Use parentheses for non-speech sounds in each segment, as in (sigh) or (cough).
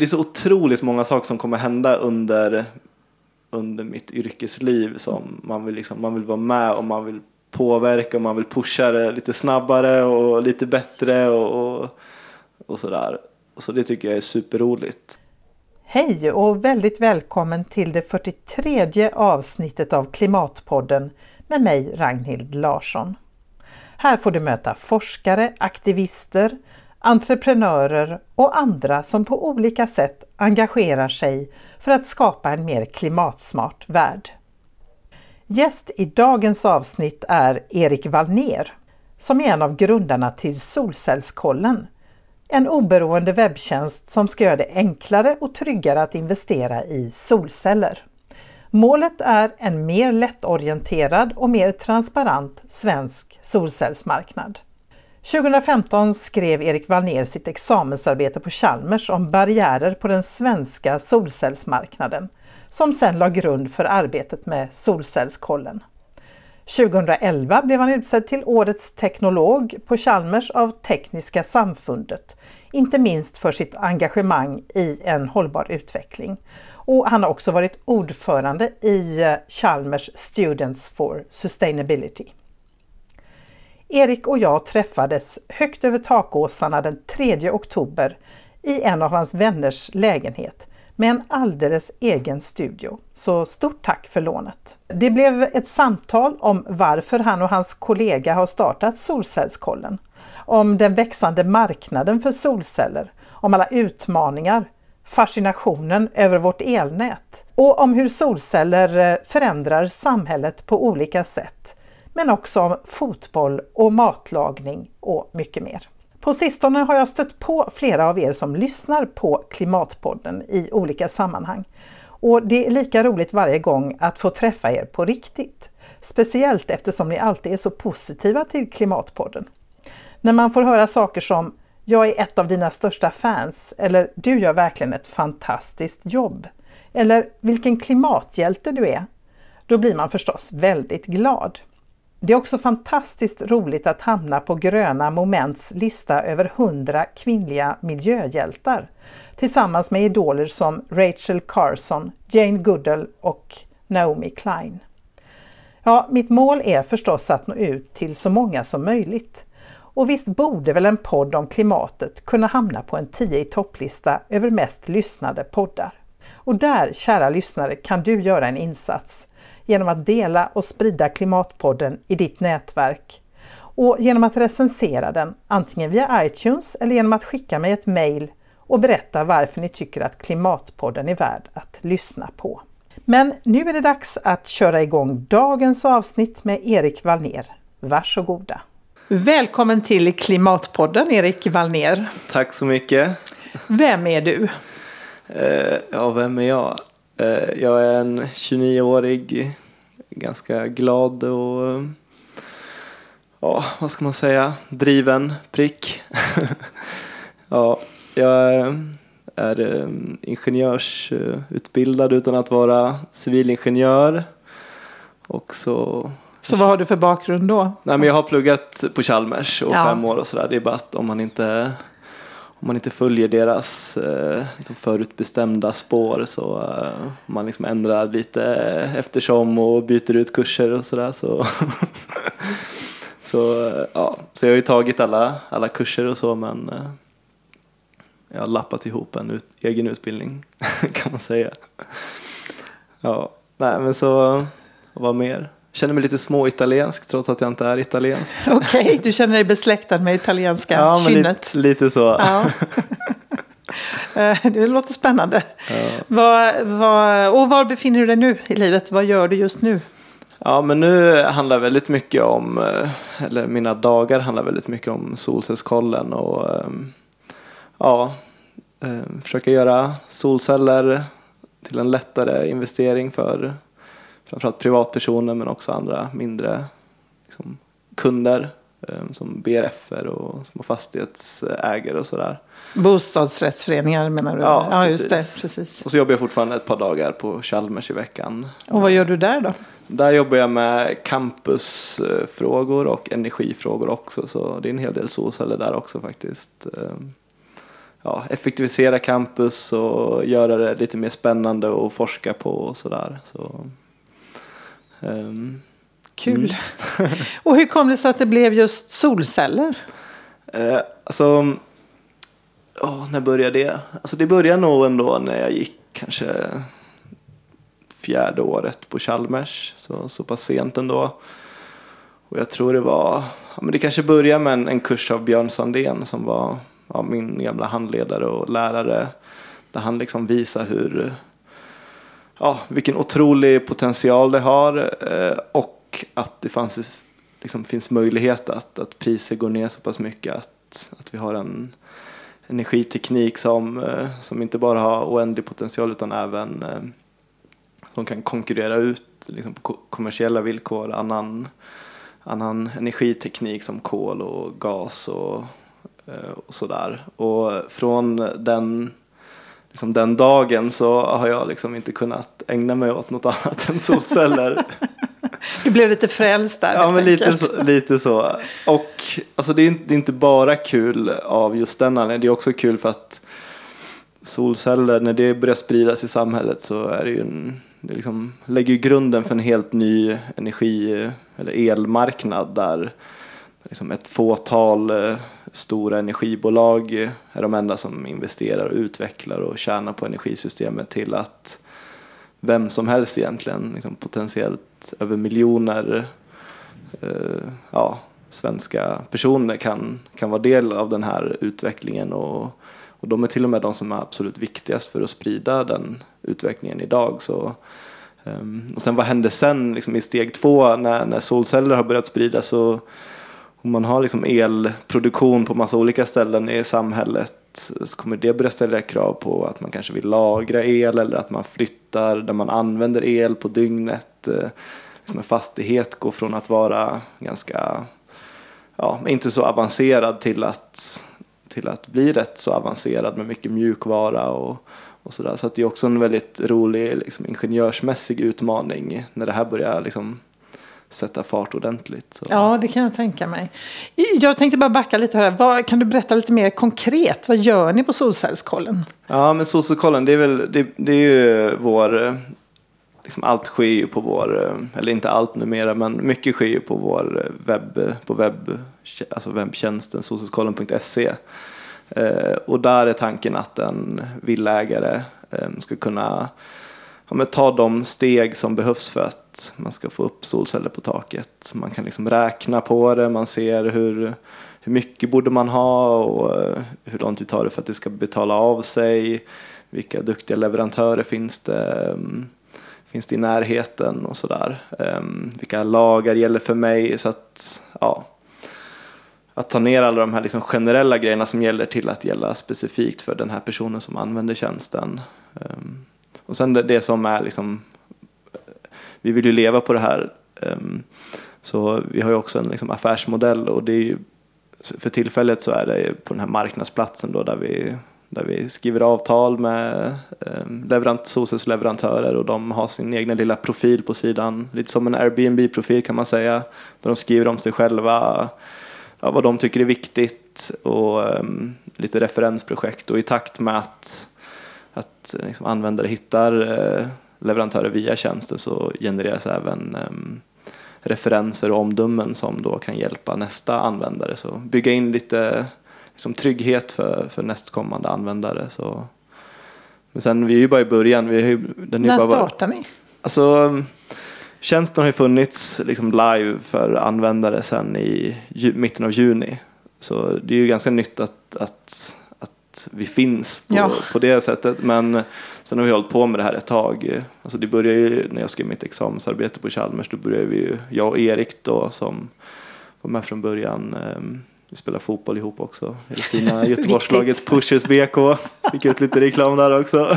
det är så otroligt många saker som kommer hända under, under mitt yrkesliv som man vill, liksom, man vill vara med och man vill påverka och man vill pusha det lite snabbare och lite bättre och, och, och sådär. Så det tycker jag är superroligt. Hej och väldigt välkommen till det 43 avsnittet av Klimatpodden med mig Ragnhild Larsson. Här får du möta forskare, aktivister, entreprenörer och andra som på olika sätt engagerar sig för att skapa en mer klimatsmart värld. Gäst i dagens avsnitt är Erik Wallner som är en av grundarna till Solcellskollen, en oberoende webbtjänst som ska göra det enklare och tryggare att investera i solceller. Målet är en mer lättorienterad och mer transparent svensk solcellsmarknad. 2015 skrev Erik Wallner sitt examensarbete på Chalmers om barriärer på den svenska solcellsmarknaden som sedan la grund för arbetet med Solcellskollen. 2011 blev han utsedd till Årets teknolog på Chalmers av Tekniska samfundet, inte minst för sitt engagemang i en hållbar utveckling. Och han har också varit ordförande i Chalmers Students for Sustainability. Erik och jag träffades högt över takåsarna den 3 oktober i en av hans vänners lägenhet med en alldeles egen studio. Så stort tack för lånet! Det blev ett samtal om varför han och hans kollega har startat Solcellskollen, om den växande marknaden för solceller, om alla utmaningar, fascinationen över vårt elnät och om hur solceller eh, förändrar samhället på olika sätt men också om fotboll och matlagning och mycket mer. På sistone har jag stött på flera av er som lyssnar på Klimatpodden i olika sammanhang. Och det är lika roligt varje gång att få träffa er på riktigt. Speciellt eftersom ni alltid är så positiva till Klimatpodden. När man får höra saker som “Jag är ett av dina största fans” eller “Du gör verkligen ett fantastiskt jobb” eller “Vilken klimathjälte du är” då blir man förstås väldigt glad. Det är också fantastiskt roligt att hamna på Gröna Moments lista över 100 kvinnliga miljöhjältar tillsammans med idoler som Rachel Carson, Jane Goodall och Naomi Klein. Ja, mitt mål är förstås att nå ut till så många som möjligt. Och visst borde väl en podd om klimatet kunna hamna på en 10 i topplista över mest lyssnade poddar. Och där, kära lyssnare, kan du göra en insats genom att dela och sprida Klimatpodden i ditt nätverk och genom att recensera den antingen via iTunes eller genom att skicka mig ett mail och berätta varför ni tycker att Klimatpodden är värd att lyssna på. Men nu är det dags att köra igång dagens avsnitt med Erik Wallner. Varsågoda! Välkommen till Klimatpodden Erik Wallner. Tack så mycket. Vem är du? Uh, ja, vem är jag? Uh, jag är en 29-årig ganska glad och ja, vad ska man säga, driven prick. (laughs) ja, jag är eh, ingenjörsutbildad utan att vara civilingenjör. Och så så vad har du för bakgrund då? Nej, men jag har pluggat på Chalmers och ja. fem år och sådär. Det är bara att om man inte om man inte följer deras eh, liksom förutbestämda spår så eh, man liksom ändrar lite eftersom och byter ut kurser och sådär så, (laughs) så, eh, ja. så jag har ju tagit alla, alla kurser och så men eh, jag har lappat ihop en ut, egen utbildning (laughs) kan man säga. Ja, nej men så vad mer? Känner mig lite småitaliensk trots att jag inte är italiensk. (laughs) Okej, okay, du känner dig besläktad med italienska ja, kynnet? Lite, lite så. Ja. (laughs) (laughs) Eh, det låter spännande. Ja. Var, var, och var befinner du dig nu i livet? Vad gör du just nu? Ja, men nu handlar väldigt mycket om, eh, eller mina dagar handlar väldigt mycket om solcellskollen och ehm, ja, eh, försöka göra solceller till en lättare investering för framförallt privatpersoner men också andra mindre liksom, kunder um, som BRF och små fastighetsägare och sådär. Bostadsrättsföreningar menar du? Ja, ja just det. Precis. Och så jobbar jag fortfarande ett par dagar på Chalmers i veckan. Och vad gör du där då? Där jobbar jag med campusfrågor och energifrågor också. Så det är en hel del solceller där också faktiskt. Ehm, ja, effektivisera campus och göra det lite mer spännande att forska på och sådär. Så, um, Kul. Mm. (laughs) och hur kom det sig att det blev just solceller? Eh, alltså, oh, när började det? Alltså det började nog ändå när jag gick kanske fjärde året på Chalmers, så, så pass sent ändå. Och jag tror det var, ja, men det kanske började med en, en kurs av Björn Sandén som var ja, min gamla handledare och lärare. Där han liksom visar hur, ja, vilken otrolig potential det har eh, och att det fanns, liksom, finns möjlighet att, att priser går ner så pass mycket att, att vi har en energiteknik som, eh, som inte bara har oändlig potential utan även eh, som kan konkurrera ut liksom, på kommersiella villkor annan, annan energiteknik som kol och gas och, eh, och sådär. Och från den, liksom den dagen så har jag liksom inte kunnat ägna mig åt något (laughs) annat än solceller. Du blev lite frälst där. Ja, men lite så, lite så. Och alltså, det, är inte, det är inte bara kul av just den anledningen. Det är också kul för att solceller, när det börjar spridas i samhället så är det ju en, det liksom lägger ju grunden för en helt ny energi eller elmarknad där liksom ett fåtal eh, stora energibolag är de enda som investerar och utvecklar och tjänar på energisystemet till att vem som helst egentligen, liksom potentiellt över miljoner eh, ja, svenska personer kan, kan vara del av den här utvecklingen och, och de är till och med de som är absolut viktigast för att sprida den utvecklingen idag. Så, eh, och sen vad händer sen liksom i steg två när, när solceller har börjat spridas så om man har liksom elproduktion på massa olika ställen i samhället så kommer det börja ställa krav på att man kanske vill lagra el eller att man flyttar där man använder el på dygnet. Eh, liksom en fastighet går från att vara ganska, ja, inte så avancerad till att, till att bli rätt så avancerad med mycket mjukvara och, och sådär. Så att det är också en väldigt rolig liksom, ingenjörsmässig utmaning när det här börjar liksom, sätta fart ordentligt. Så. Ja, det kan jag tänka mig. Jag tänkte bara backa lite här. Vad, kan du berätta lite mer konkret? Vad gör ni på Solcellskollen? Ja, men Solcellskollen, det är väl det, det är ju vår Liksom allt sker ju på vår, eller inte allt numera, men mycket sker ju på vår webb, på webb, alltså webbtjänsten solcellskollen.se. Eh, och där är tanken att en villägare eh, ska kunna ja, men ta de steg som behövs för att man ska få upp solceller på taket. Man kan liksom räkna på det, man ser hur, hur mycket borde man ha och eh, hur lång tid tar det för att det ska betala av sig. Vilka duktiga leverantörer finns det, mm, finns det i närheten och sådär. Um, vilka lagar gäller för mig? Så att, ja, att ta ner alla de här liksom generella grejerna som gäller till att gälla specifikt för den här personen som använder tjänsten. Um, och sen det, det, som är liksom, eh, vi vill ju leva på det här. Um, så vi har ju också en liksom, affärsmodell och det är ju, för tillfället så är det på den här marknadsplatsen då där vi, där vi skriver avtal med um, leverant, och de har sin egna lilla profil på sidan. Lite som en Airbnb-profil kan man säga. Där de skriver om sig själva, ja, vad de tycker är viktigt och um, lite referensprojekt. Och i takt med att att eh, liksom, användare hittar eh, leverantörer via tjänsten så genereras även um, referenser och omdömen som då kan hjälpa nästa användare. Så bygga in lite liksom, trygghet för, för nästkommande användare. Så. Men sen, vi är ju bara i början. Vi är, den är När bara, startar ni? Alltså, tjänsten har ju funnits liksom, live för användare sedan i ju, mitten av juni. Så det är ju ganska nytt att, att vi finns på, ja. på det sättet. Men sen har vi hållit på med det här ett tag. Alltså det började ju när jag skrev mitt examensarbete på Chalmers. Då började vi ju, jag och Erik då som var med från början. Um, vi spelar fotboll ihop också. I det fina (laughs) Göteborgslaget Pushers BK. Fick ut lite reklam där också.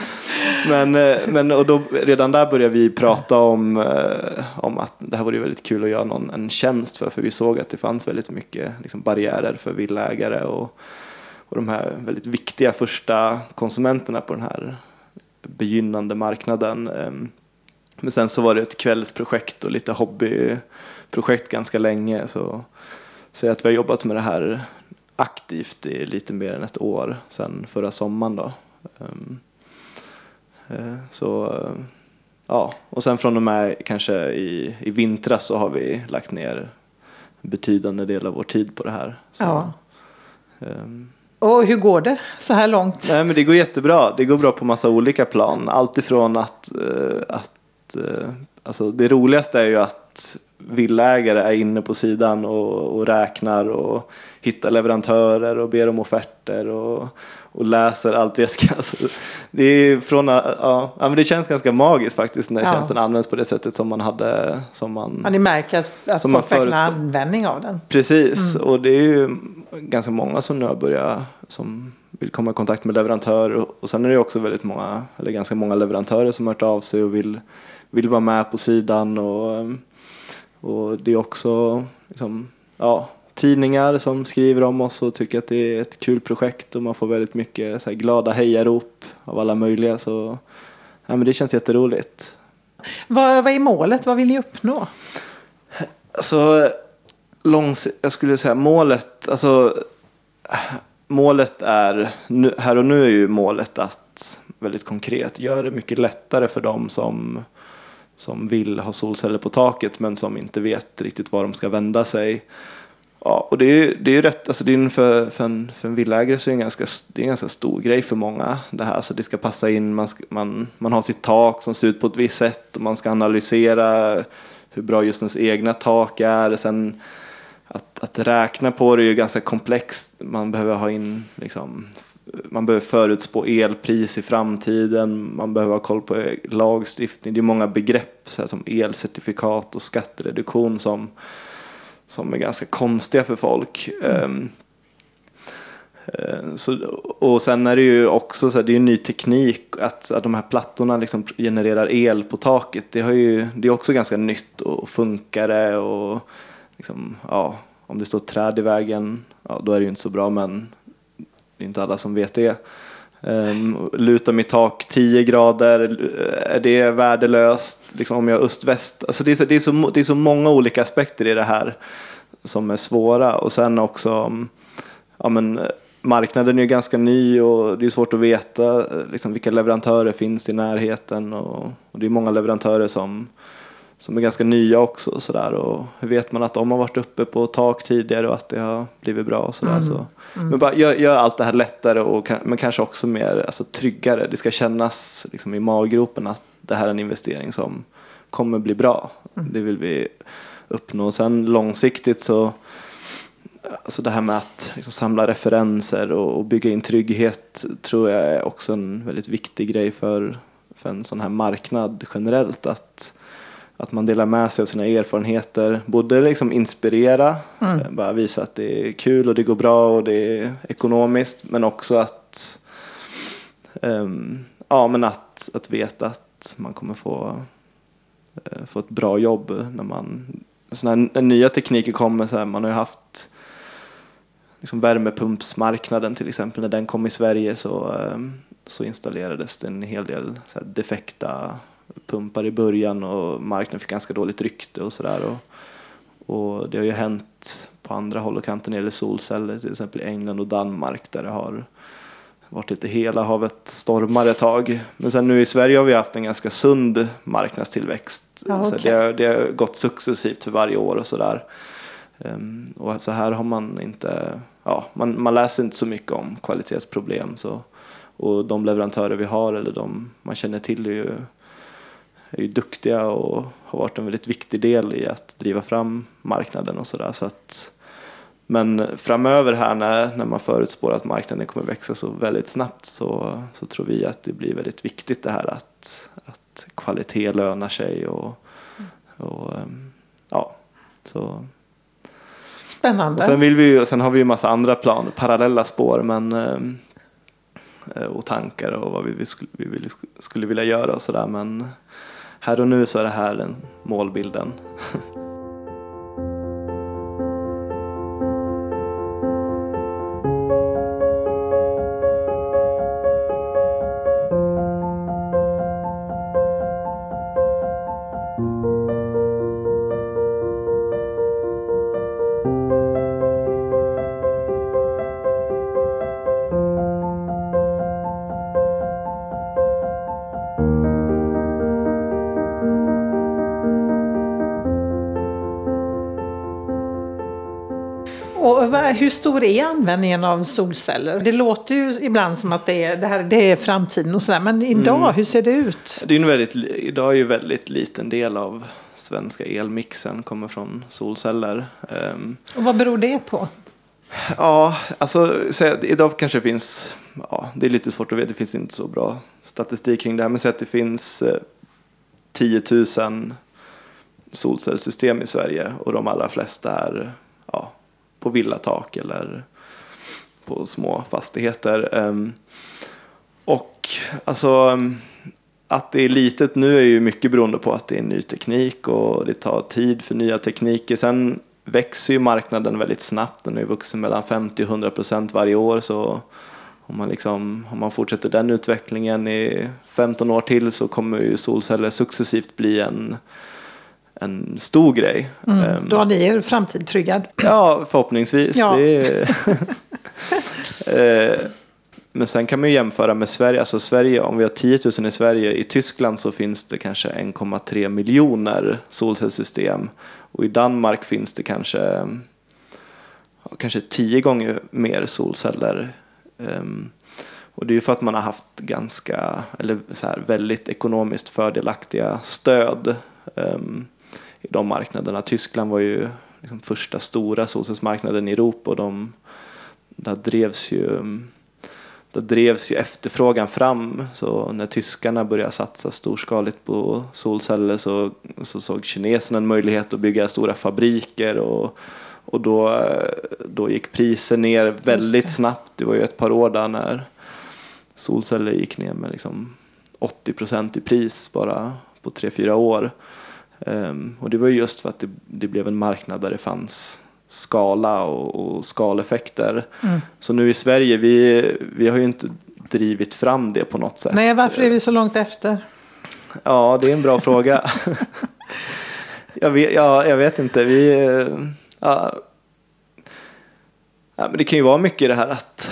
(laughs) men eh, men och då, redan där började vi prata om, eh, om att det här vore väldigt kul att göra någon en tjänst för. För vi såg att det fanns väldigt mycket liksom, barriärer för villägare. Och, och de här väldigt viktiga första konsumenterna på den här begynnande marknaden. Ehm, men sen så var det ett kvällsprojekt och lite hobbyprojekt ganska länge. Så, så att vi har jobbat med det här aktivt i lite mer än ett år sedan förra sommaren då. Um, uh, så ja, och sen från och med kanske i, i vintras så har vi lagt ner betydande del av vår tid på det här. Så, ja. Um, och hur går det så här långt? Nej, men det går jättebra. Det går bra på massa olika plan. Alltifrån att, uh, att uh, alltså det roligaste är ju att villägare är inne på sidan och, och räknar och hittar leverantörer och ber om offerter och, och läser allt vi ska. (laughs) Alltså, det, är från, ja, men det känns ganska magiskt faktiskt när ja. tjänsten används på det sättet som man hade. Som man, ja, ni märker att, att som folk har användning av den. Precis, mm. och det är ju ganska många som nu har börjat som vill komma i kontakt med leverantörer och sen är det också väldigt många, eller ganska många leverantörer som har hört av sig och vill, vill vara med på sidan och, och det är också liksom, ja, tidningar som skriver om oss och tycker att det är ett kul projekt och man får väldigt mycket så glada hejarop av alla möjliga. Så ja, men det känns jätteroligt. Vad, vad är målet? Vad vill ni uppnå? Alltså, långs jag skulle säga målet, alltså målet är, nu, här och nu är ju målet att väldigt konkret göra det mycket lättare för dem som, som vill ha solceller på taket men som inte vet riktigt var de ska vända sig. Ja, och det är, det är rätt, alltså det är för, för, en, för en villaägare så är det en, ganska, det är en ganska stor grej för många det här. Så det ska passa in, man, ska, man, man har sitt tak som ser ut på ett visst sätt och man ska analysera hur bra just ens egna tak är. Sen att, att räkna på det är ju ganska komplext. Man behöver ha in liksom, man behöver förutspå elpris i framtiden, man behöver ha koll på lagstiftning. det är många begrepp så som elcertifikat och skattereduktion som som är ganska konstiga för folk. Mm. Så, och sen är det ju också så här, det är ny teknik att, att de här plattorna liksom genererar el på taket. Det, har ju, det är också ganska nytt och funkar det och liksom, ja, om det står träd i vägen, ja, då är det ju inte så bra men det är inte alla som vet det. Um, luta mitt tak 10 grader, eh, är det värdelöst? Liksom om jag har öst-väst? Alltså det, är så, det, är så, det är så många olika aspekter i det här som är svåra. Och sen också, ja men marknaden är ju ganska ny och det är svårt att veta eh, liksom, vilka leverantörer finns i närheten. Och, och det är många leverantörer som som är ganska nya också. Och, så där. och hur vet man att de har varit uppe på tak tidigare och att det har blivit bra. Och så där. Mm. Så, mm. Men bara gör, gör, allt det här lättare och men kanske också mer alltså, tryggare. Det ska kännas liksom, i maggropen att det här är en investering som kommer bli bra. Mm. Det vill vi uppnå. Sen långsiktigt så Alltså det här med att liksom samla referenser och, och, bygga in trygghet tror jag är också en väldigt viktig grej för, för en sån här marknad generellt. Att att man delar med sig av sina erfarenheter. Både liksom inspirera, mm. Eh, bara visa att det är kul och det går bra och det är ekonomiskt. Men också att, um, ja, men att, att veta att man kommer få, uh, få ett bra jobb när man såna här nya tekniker kommer. Så här, man har ju haft liksom värmepumpsmarknaden till exempel. När den kom i Sverige så, um, så installerades det en hel del så här, defekta pumpar i början och marknaden fick ganska dåligt rykte och sådär. Och, och det har ju hänt på andra håll och kanter när det gäller solceller, till exempel i England och Danmark där det har varit lite hela havet stormar ett tag. Men sen nu i Sverige har vi haft en ganska sund marknadstillväxt. Ja, okay. så det, har, det har gått successivt för varje år och sådär. Um, och så här har man inte, ja, man, man läser inte så mycket om kvalitetsproblem. Så, och de leverantörer vi har eller de man känner till är ju är ju duktiga och har varit en väldigt viktig del i att driva fram marknaden och sådär. Så men framöver här när, när man förutspår att marknaden kommer växa så väldigt snabbt så, så tror vi att det blir väldigt viktigt det här att, att kvalitet lönar sig och, och ehm, ja, så Spännande. Och sen, vill vi, sen har vi ju massa andra planer, parallella spår men, ehm, och tankar och vad vi, vi, skulle, vi skulle vilja göra och sådär men här och nu så är det här den målbilden. (laughs) hur stor är användningen av solceller? Det låter ju ibland som att det är, det här, det är framtiden och sådär. Men idag, mm. hur ser det ut? Det är en väldigt, idag är ju väldigt liten del av svenska elmixen kommer från solceller. Um, och vad beror det på? Ja, alltså idag kanske det finns, ja, det är lite svårt att veta, det finns inte så bra statistik kring det här, men säg att det finns eh, 10 000 solcellssystem i Sverige och de allra flesta är ja, på villatak eller på små fastigheter. Ehm, och alltså ehm, att det är litet nu är ju mycket beroende på att det är ny teknik och det tar tid för nya tekniker. Sen växer ju marknaden väldigt snabbt. Den har ju vuxit mellan 50 och 100 procent varje år. Så om man, liksom, om man fortsätter den utvecklingen i 15 år till så kommer ju solceller successivt bli en, en stor grej. Mm, ehm, då har ni er framtid tryggad. Ja, förhoppningsvis. Ja. (laughs) Eh, men sen kan man ju jämföra med Sverige. Alltså Sverige, om vi har 10 000 i Sverige, i Tyskland så finns det kanske 1,3 miljoner solcellssystem. Och i Danmark finns det kanske, kanske 10 gånger mer solceller. Um, och det är ju för att man har haft ganska, eller så här, väldigt ekonomiskt fördelaktiga stöd um, i de marknaderna. Tyskland var ju liksom första stora solcellsmarknaden i Europa och de, där drevs ju då drevs ju efterfrågan fram. Så när tyskarna började satsa storskaligt på solceller så, så såg kineserna en möjlighet att bygga stora fabriker och, och då, då gick priser ner väldigt det. snabbt. Det var ju ett par år där när solceller gick ner med liksom 80 procent i pris bara på tre fyra år. Um, och det var just för att det, det blev en marknad där det fanns skala och, och skaleffekter. Mm. Så nu i Sverige, vi, vi har ju inte drivit fram det på något sätt. Nej, varför är vi så långt efter? Ja, det är en bra fråga. (laughs) jag, vet, ja, jag vet inte. Vi, ja, ja, men det kan ju vara mycket det här att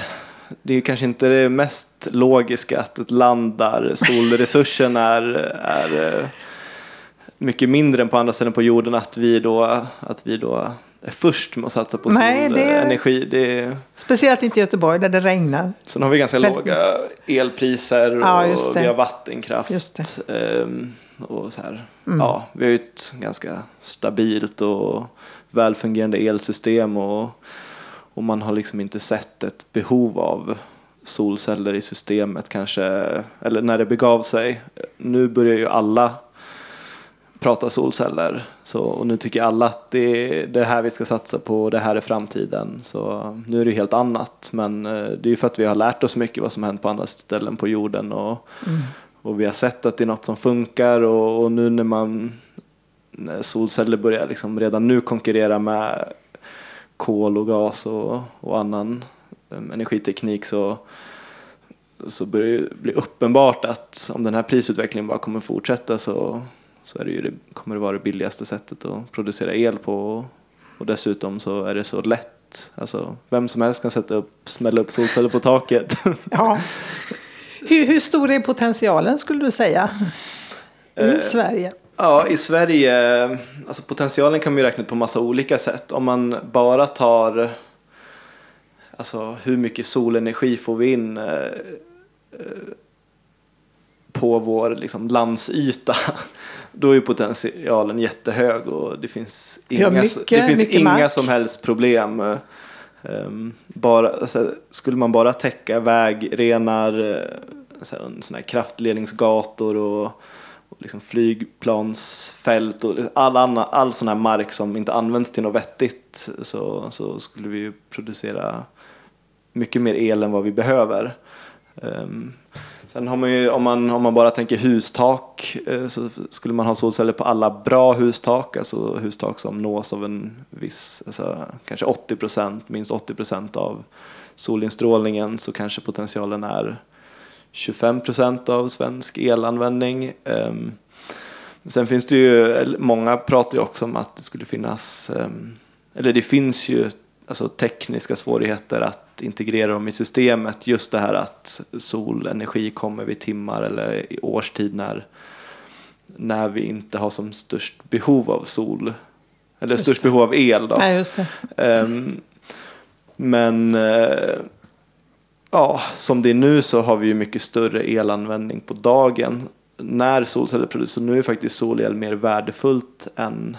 det är kanske inte det mest logiska att ett land där solresursen är, är mycket mindre än på andra ställen på jorden att vi då, att vi då är först med att satsa på Nej, solenergi. Det är... Speciellt inte i Göteborg där det regnar. Sen har vi ganska Väldigt låga elpriser och ja, vi har vattenkraft. Ehm, och så här. Mm. Ja, vi har ju ett ganska stabilt och välfungerande elsystem och, och man har liksom inte sett ett behov av solceller i systemet kanske, eller när det begav sig. Nu börjar ju alla prata solceller. Så, och nu tycker alla att det är det här vi ska satsa på, det här är framtiden. Så nu är det helt annat. Men eh, det är ju för att vi har lärt oss mycket vad som hänt på andra ställen på jorden. Och, mm. och vi har sett att det är något som funkar och, och nu när man när solceller börjar liksom redan nu konkurrera med kol och gas och, och annan um, energiteknik så så börjar det bli uppenbart att om den här prisutvecklingen bara kommer fortsätta så så är det ju det, kommer det vara det billigaste sättet att producera el på. Och dessutom så är det så lätt. Alltså, vem som helst kan sätta upp, smälla upp solceller på taket. (laughs) Ja. Hur, hur stor är potentialen skulle du säga? I eh, Sverige? Ja, i Sverige, alltså potentialen kan man ju räkna på massa olika sätt. Om man bara tar alltså hur mycket solenergi får vi in eh, eh på vår liksom, landsyta (laughs) då är potentialen jättehög och det finns inga, mycket, det finns inga som helst problem. Um, bara, alltså, skulle man bara täcka vägrenar, alltså, såna här kraftledningsgator och, och liksom flygplansfält och all, annan, all sån här mark som inte används till något vettigt så, så skulle vi producera mycket mer el än vad vi behöver. Sen har man ju, om man, om man bara tänker hustak, eh, så skulle man ha solceller på alla bra hustak, alltså hustak som nås av en viss, alltså kanske 80 procent, minst 80 procent av solinstrålningen, så kanske potentialen är 25 procent av svensk elanvändning. Ehm, sen finns det ju, många pratar ju också om att det skulle finnas, ehm, eller det finns ju alltså tekniska svårigheter att integrera dem i systemet. Just det här att solenergi kommer vid timmar eller i årstid när, när vi inte har som störst behov av sol. Eller just störst det. behov av el. Då. Nej, just um, Men eh, ja, som det är nu så har vi ju mycket större elanvändning på dagen när solceller produceras. Nu är faktiskt solel mer värdefullt än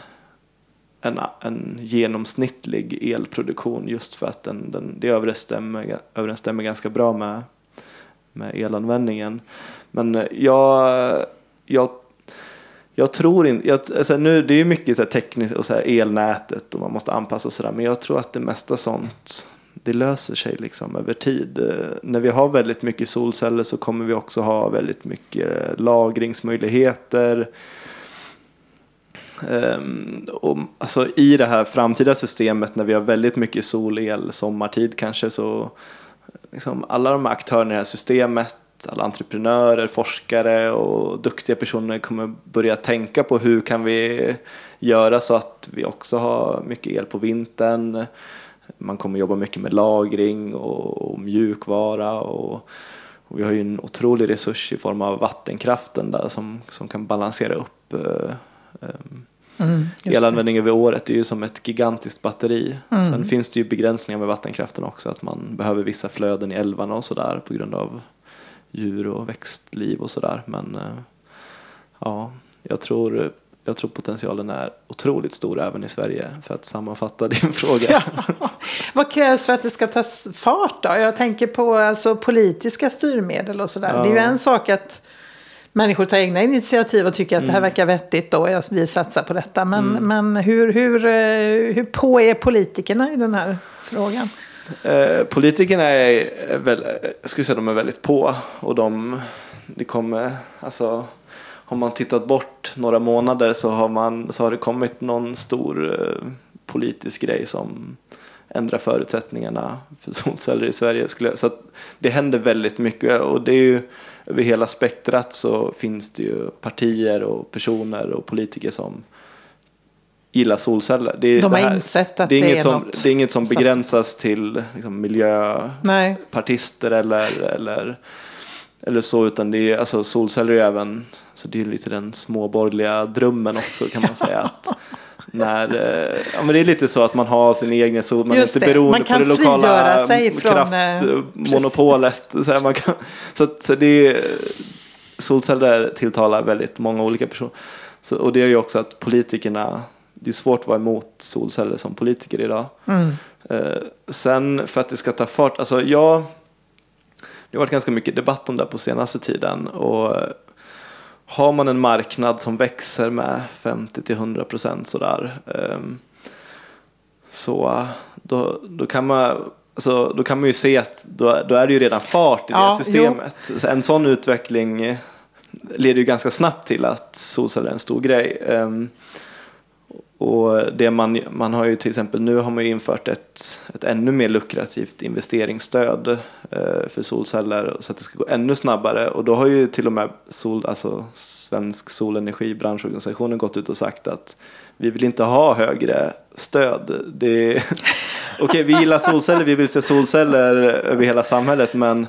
en, en genomsnittlig elproduktion just för att den, den, det överensstämmer, överensstämmer ganska bra med, med elanvändningen. Men eh, jag, jag, jag tror inte, alltså nu, det är ju mycket så här tekniskt och så här elnätet och man måste anpassa och sådär men jag tror att det mesta sånt det löser sig liksom över tid. Eh, när vi har väldigt mycket solceller så kommer vi också ha väldigt mycket eh, lagringsmöjligheter. Ehm, och, alltså, I det här framtida systemet när vi har väldigt mycket solel sommartid kanske så liksom, alla de här aktörerna i det här systemet alla entreprenörer, forskare och duktiga personer kommer börja tänka på hur kan vi göra så att vi också har mycket el på vintern. Man kommer jobba mycket med lagring och, och mjukvara och, och, vi har ju en otrolig resurs i form av vattenkraften där som, som kan balansera upp eh, eh, Mm, Elanvändning över året är ju som ett gigantiskt batteri. Mm. Sen finns det ju begränsningar med vattenkraften också. Att man behöver vissa flöden i älvarna och sådär på grund av djur och växtliv och sådär. Men eh, ja, jag tror, jag tror potentialen är otroligt stor även i Sverige för att sammanfatta (laughs) din fråga. Ja. Vad krävs för att det ska ta fart då? Jag tänker på alltså, politiska styrmedel och sådär. Ja. Det är ju en sak att människor tar egna initiativ och tycker att det här mm. verkar vettigt och vi satsar på detta. Men, mm. men hur, hur, eh, hur på är politikerna i den här frågan? Eh, politikerna är väl, jag skulle säga de är väldigt på och de, det kommer, alltså har man tittat bort några månader så har, man, så har det kommit någon stor eh, politisk grej som ändrar förutsättningarna för (laughs) solceller i Sverige. Skulle, så det händer väldigt mycket och det är ju över hela spektrat så finns det ju partier och personer och politiker som gillar solceller. Det, De har här, insett att det är, inget som, något det är inget som begränsas till liksom, miljöpartister eller, eller, eller så utan det är, alltså, solceller är även så det är lite den småborgerliga drömmen också kan man säga. att (laughs) när, eh, ja, men det är lite så att man har sin egen sol, man Just är inte beroende på det lokala sig från, eh, kraftmonopolet. Så, man kan, så, att, så det solceller tilltalar väldigt många olika personer. Så, och det är ju också att politikerna, det är svårt att vara emot solceller som politiker idag. Mm. Eh, sen för att det ska ta fart, alltså jag, det har varit ganska mycket debatt om det på senaste tiden. Och har man en marknad som växer med 50-100 procent sådär ehm, så då, då, kan man, alltså, då kan man ju se att då, då är det ju redan fart i ja, det systemet. Jo. En sån utveckling leder ju ganska snabbt till att solceller är en stor grej. Och det man, man har ju till exempel nu har man ju infört ett, ett ännu mer lukrativt investeringsstöd eh, för solceller så att det ska gå ännu snabbare. Och då har ju till och med sol, alltså Svensk Solenergi, branschorganisationen, gått ut och sagt att vi vill inte ha högre stöd. (laughs) Okej, okay, vi gillar solceller, vi vill se solceller över hela samhället, men,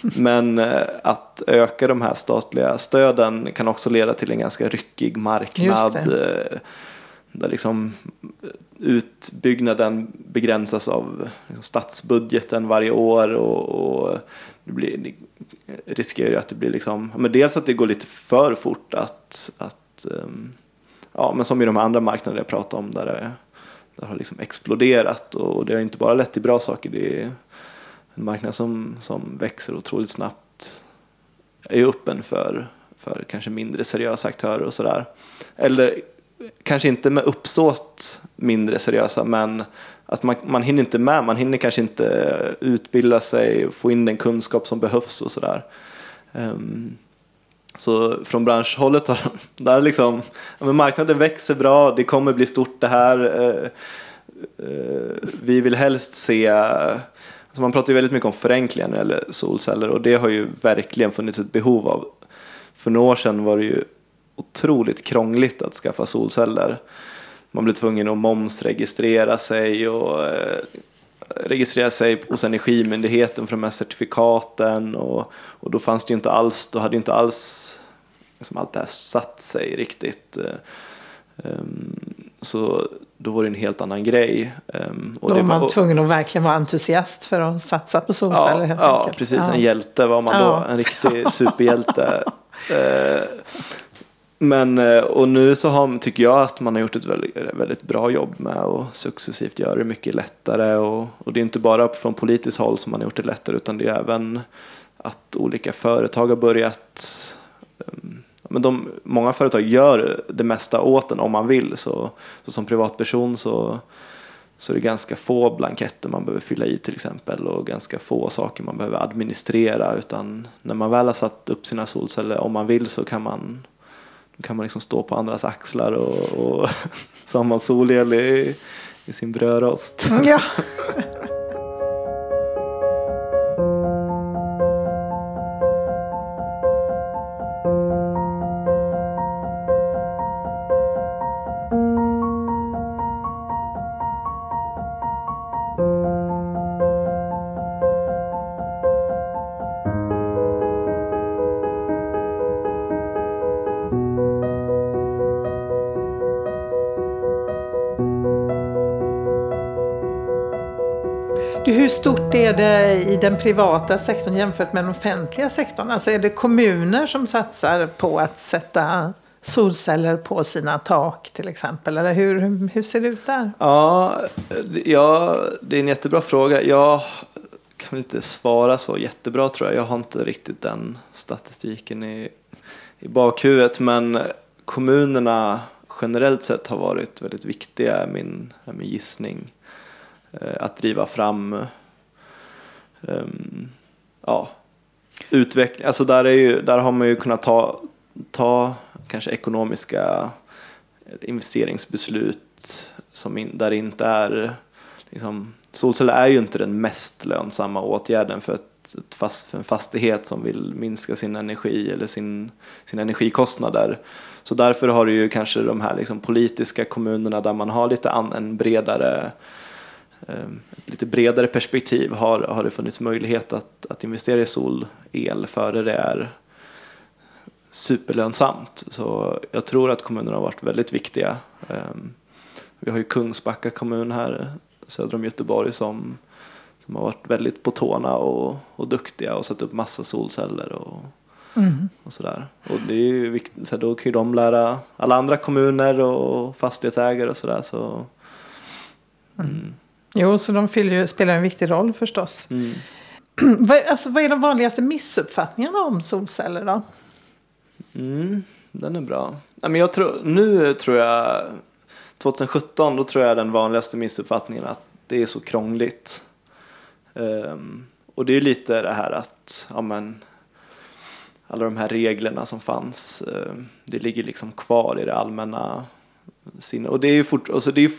men eh, att öka de här statliga stöden kan också leda till en ganska ryckig marknad där liksom utbyggnaden begränsas av liksom statsbudgeten varje år och, och det, blir, det riskerar ju att det blir liksom, men dels att det går lite för fort att, att um, ja men som i de andra marknaderna jag pratade om där det, där har liksom exploderat och det har inte bara lett till bra saker, det är en marknad som, som växer otroligt snabbt, är öppen för, för kanske mindre seriösa aktörer och sådär. Eller kanske inte med uppsåt mindre seriösa, men att man, man hinner inte med, man hinner kanske inte utbilda sig, få in den kunskap som behövs och sådär. Um, så från branschhållet har (laughs) där liksom, ja, men marknaden växer bra, det kommer bli stort det här. Uh, uh, vi vill helst se, alltså man pratar ju väldigt mycket om förenklingar när det gäller solceller och det har ju verkligen funnits ett behov av. För några år sedan var det ju otroligt krångligt att skaffa solceller. Man blev tvungen att momsregistrera sig och eh, registrera sig hos Energimyndigheten för de här certifikaten och, och då fanns det ju inte alls, då hade inte alls liksom allt det här satt sig riktigt. Um, så då var det en helt annan grej. Um, och då var man tvungen att verkligen vara entusiast för att satsa på solceller ja, ja. Precis, ja, precis. En hjälte var man då. En riktig superhjälte. (laughs) men, eh, och nu så har, tycker jag att man har gjort ett väldigt, väldigt bra jobb med att successivt göra det mycket lättare. Och, och det är inte bara från politiskt håll som man har gjort det lättare utan det är även att olika företag har börjat um, men de, många företag gör det mesta åt en om man vill. Så, så som privatperson så, så är det ganska få blanketter man behöver fylla i till exempel och ganska få saker man behöver administrera. Utan när man väl har satt upp sina solceller om man vill så kan man, kan man liksom stå på andras axlar och, och (laughs) så har man solel i, i sin brödrost. Ja. (laughs) stort är det i den privata sektorn jämfört med den offentliga sektorn? Alltså är det kommuner som satsar på att sätta solceller på sina tak till exempel? Eller hur, hur ser det ut där? Ja, ja, det är en jättebra fråga. Jag kan inte svara så jättebra tror jag. Jag har inte riktigt den statistiken i, i bakhuvudet. Men kommunerna generellt sett har varit väldigt viktiga, min, min gissning. Eh, att driva fram um, ja, utveckling. Alltså där, är ju, där har man ju kunnat ta, ta kanske ekonomiska investeringsbeslut som in, där det inte är liksom, solceller är ju inte den mest lönsamma åtgärden för, ett, ett fast, för en fastighet som vill minska sin energi eller sin, sina energikostnader. Så därför har du ju kanske de här liksom politiska kommunerna där man har lite an, en bredare ett lite bredare perspektiv har, har det funnits möjlighet att, att investera i solel före det är superlönsamt. Så jag tror att kommunerna har varit väldigt viktiga. Ehm, vi har ju Kungsbacka kommun här söder om Göteborg som, som har varit väldigt på tårna och, och duktiga och satt upp massa solceller och, mm. och sådär. Och det är ju viktigt, så då kan ju de lära alla andra kommuner och fastighetsägare och sådär. Så, mm. Jo, så de fyller, spelar en viktig roll förstås. Mm. (clears throat) vad, alltså, vad är de vanligaste missuppfattningarna om solceller då? Mm, den är bra. jag tror, nu tror jag, 2017, då tror jag den vanligaste missuppfattningen att det är så krångligt. Um, och det är lite det här att, ja men, alla de här reglerna som fanns, uh, det ligger liksom kvar i det allmänna sinnet. Och det är ju fort, alltså det är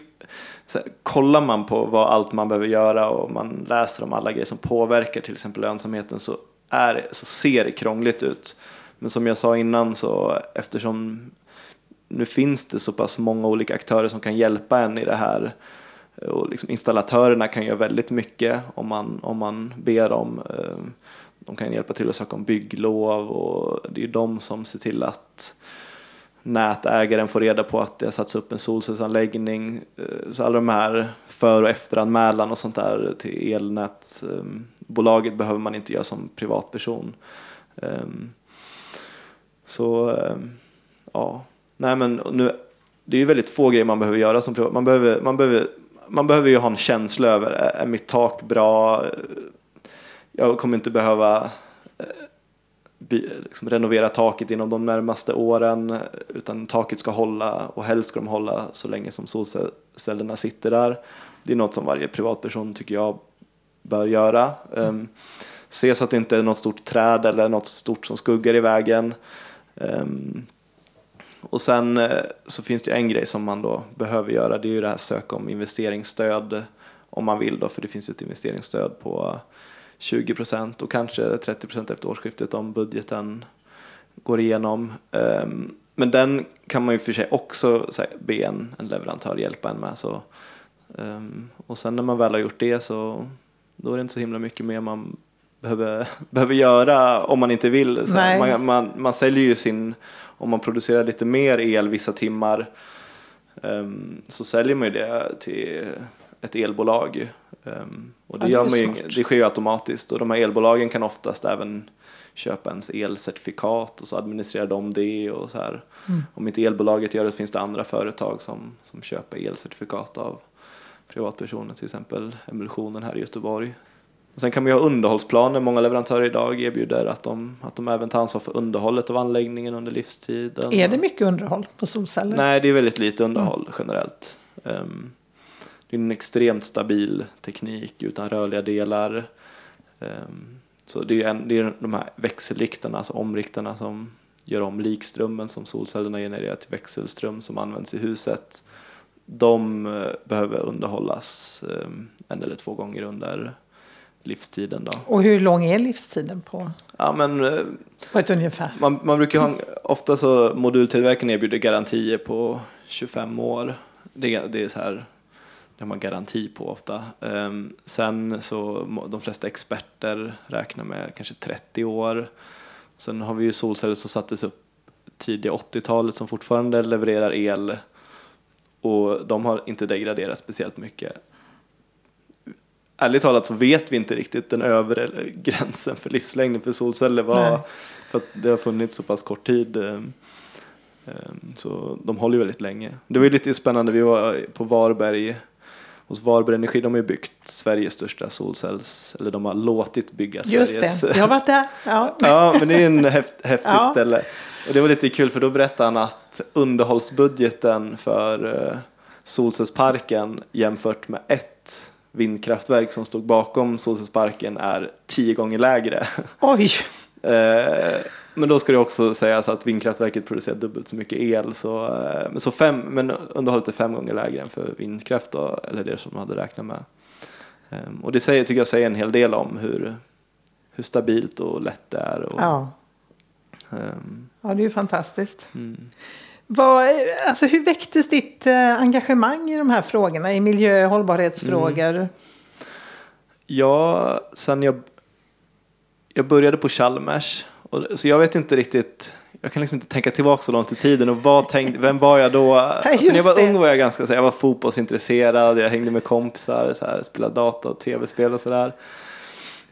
så här, kollar man på vad allt man behöver göra och man läser om alla grejer som påverkar till exempel lönsamheten så, är, så ser det krångligt ut. Men som jag sa innan så eftersom nu finns det så pass många olika aktörer som kan hjälpa en i det här och liksom installatörerna kan göra väldigt mycket om man, om man ber dem. Eh, de kan hjälpa till att söka om bygglov och det är de som ser till att nätägaren får reda på att det har satts upp en solcellsanläggning. Eh, så alla de här för och efteranmälan och sånt där till elnätbolaget eh, behöver man inte göra som privatperson. Ehm, så eh, ja, nej men nu, det är ju väldigt få grejer man behöver göra som privat. Man behöver, man behöver, man behöver ju ha en känsla över, är mitt tak bra? Jag kommer inte behöva liksom renovera taket inom de närmaste åren utan taket ska hålla och helst ska de hålla så länge som solcellerna sitter där. Det är något som varje privatperson tycker jag bör göra. Um, se så att det inte är något stort träd eller något stort som skuggar i vägen. Um, och sen eh, så finns det en grej som man då behöver göra. Det är ju det här söka om investeringsstöd om man vill då, för det finns ju ett investeringsstöd på 20 procent och kanske 30 procent efter årsskiftet om budgeten går igenom. Ehm, men den kan man ju för sig också be en, en leverantör hjälpa en med. Så, ehm, och sen när man väl har gjort det så då är det inte så himla mycket mer man behöver, (laughs) behöver göra om man inte vill. Man, man, man säljer ju sin, om man producerar lite mer el vissa timmar ehm, så säljer man ju det till ett elbolag. Ehm, och det, Ja, det gör man ju, det sker ju automatiskt och de här elbolagen kan oftast även köpa ens elcertifikat och så administrerar de det och så här. Mm. Om inte elbolaget gör det finns det andra företag som, som köper elcertifikat av privatpersoner, till exempel Emulsionen här i Göteborg. Och sen kan man ju ha underhållsplaner. Många leverantörer idag erbjuder att de, att de även tar ansvar för underhållet av anläggningen under livstiden. Är det mycket underhåll på solceller? Nej, det är väldigt lite underhåll generellt. Ehm, det är en extremt stabil teknik utan rörliga delar. Ehm, så det är, en, det är de här växelriktarna, alltså omriktarna som gör om likströmmen som solcellerna genererar till växelström som används i huset. De eh, behöver underhållas ehm, en eller två gånger under livstiden. Då. Och hur lång är livstiden på, Ja, men, eh, på ett ungefär? man, man brukar ha, ofta så modultillverkaren erbjuder garantier på 25 år. Det, det är så här, det har man garanti på ofta. Ehm, sen så de flesta experter räknar med kanske 30 år. Sen har vi ju solceller som sattes upp tidiga 80-talet som fortfarande levererar el och de har inte degraderat speciellt mycket. Ärligt talat så vet vi inte riktigt den övre gränsen för livslängden för solceller. Nej. Var, för att det har funnits så pass kort tid. ehm, ehm, Så de håller ju väldigt länge. Det var ju lite spännande, vi var på Varberg hos Varberg Energi, de har ju byggt Sveriges största solcells, eller de har låtit bygga Just Sveriges. det, jag har varit där. Ja. (laughs) Ja, men det är en häft, häftigt Ja. ställe. Och det var lite kul för då berättade han att underhållsbudgeten för eh, solcellsparken jämfört med ett vindkraftverk som stod bakom solcellsparken är tio gånger lägre. Oj, (laughs) Eh, men då ska det också sägas att vindkraftverket producerar dubbelt så mycket el. Så, eh, så fem, men underhållet är fem gånger lägre än för vindkraft då, eller det som de hade räknat med. Eh, och det säger, tycker jag säger en hel del om hur, hur stabilt och lätt det är. Och, ja. ehm, ja, det är ju fantastiskt. mm. Vad, alltså, hur väcktes ditt eh, engagemang i de här frågorna, i miljö och hållbarhetsfrågor? Ja, sen jag, jag började på Chalmers. Och, så jag vet inte riktigt, jag kan liksom inte tänka tillbaka så långt i tiden. Och vad tänkte, vem var jag då? Alltså, när jag var det. ung var jag ganska, så jag var fotbollsintresserad, jag hängde med kompisar, så här, spelade data och tv-spel och sådär.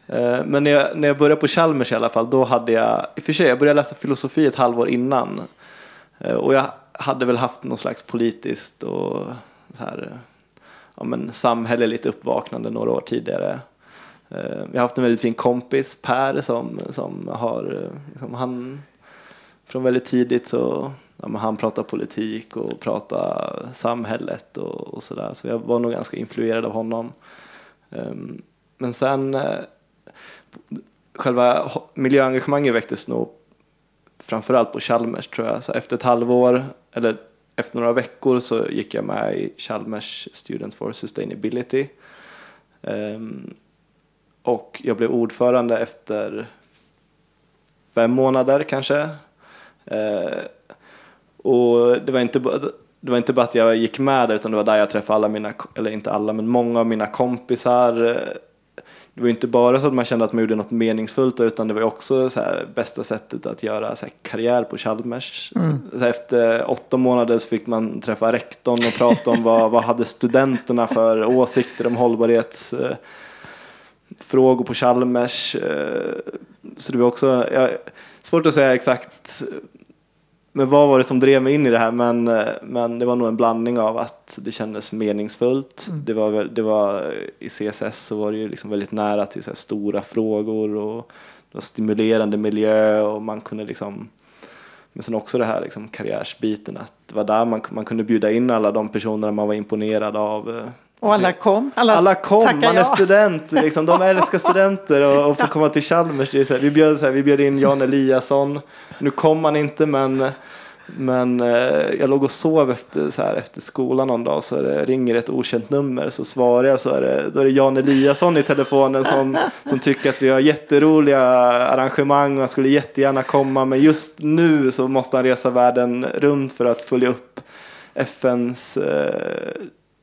Eh, Men när jag, när jag började på Chalmers i alla fall, då hade jag, i och för sig, jag började läsa filosofi ett halvår innan. Eh, Och jag hade väl haft någon slags politiskt och så här, ja, men samhälleligt uppvaknande några år tidigare. Eh, vi har haft en väldigt fin kompis, Per, som, som har, eh, liksom, han, från väldigt tidigt så, ja, men han pratar politik och pratar samhället och, och sådär. Så jag var nog ganska influerad av honom. Ehm, men sen, eh, själva miljöengagemanget väcktes nog framförallt på Chalmers tror jag. Så efter ett halvår, eller efter några veckor så gick jag med i Chalmers Student for Sustainability. Ehm, och jag blev ordförande efter fem månader kanske. Eh, och det var, inte, det var inte bara att jag gick med där utan det var där jag träffade alla mina, eller inte alla men många av mina kompisar. Eh, Det var inte bara så att man kände att man gjorde något meningsfullt utan det var också så här, bästa sättet att göra så här, karriär på Chalmers. Så här, efter åtta månader så fick man träffa rektorn och prata om vad, vad hade studenterna för åsikter om hållbarhets eh, frågor på Chalmers. eh, Så det var också, jag, svårt att säga exakt men vad var det som drev mig in i det här? Men, eh, men det var nog en blandning av att det kändes meningsfullt. Det var, det var, I CSS så var det ju liksom väldigt nära till så stora frågor och det var stimulerande miljö och man kunde liksom men sen också det här liksom karriärsbiten att det var där man, man kunde bjuda in alla de personer man var imponerad av. Och alla kom? Alla, alla kom, man är ja. student, liksom, de älskar (laughs) studenter och, och får komma till Chalmers. Det här, vi, bjöd, så här, vi bjöd in Jan Eliasson, nu kom han inte men, men eh, jag låg och sov efter, så här, efter skolan någon dag så det ringer ett okänt nummer så svarar jag så är det, då är det Jan Eliasson i telefonen som, som tycker att vi har jätteroliga arrangemang och han skulle jättegärna komma men just nu så måste han resa världen runt för att följa upp FNs eh,